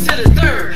to the third.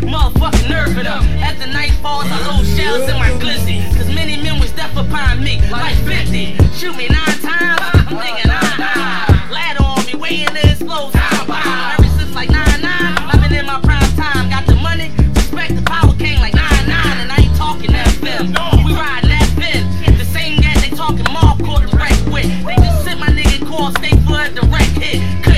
Motherfucking nerve it up. as the night falls, I load shells in my glizzy. Cause many men was death upon me, like 50. Shoot me nine times, I'm thinking, ah, ah. Ladder on me, waiting to explode. explodes, ah, ah. Since like 9 9, I've been in my prime time. Got the money, respect the power king like 9 9, and I ain't talking that film. No. We riding that film. The same guy they talking mob caught the wreck with. They just sent my nigga call, stay for a direct hit.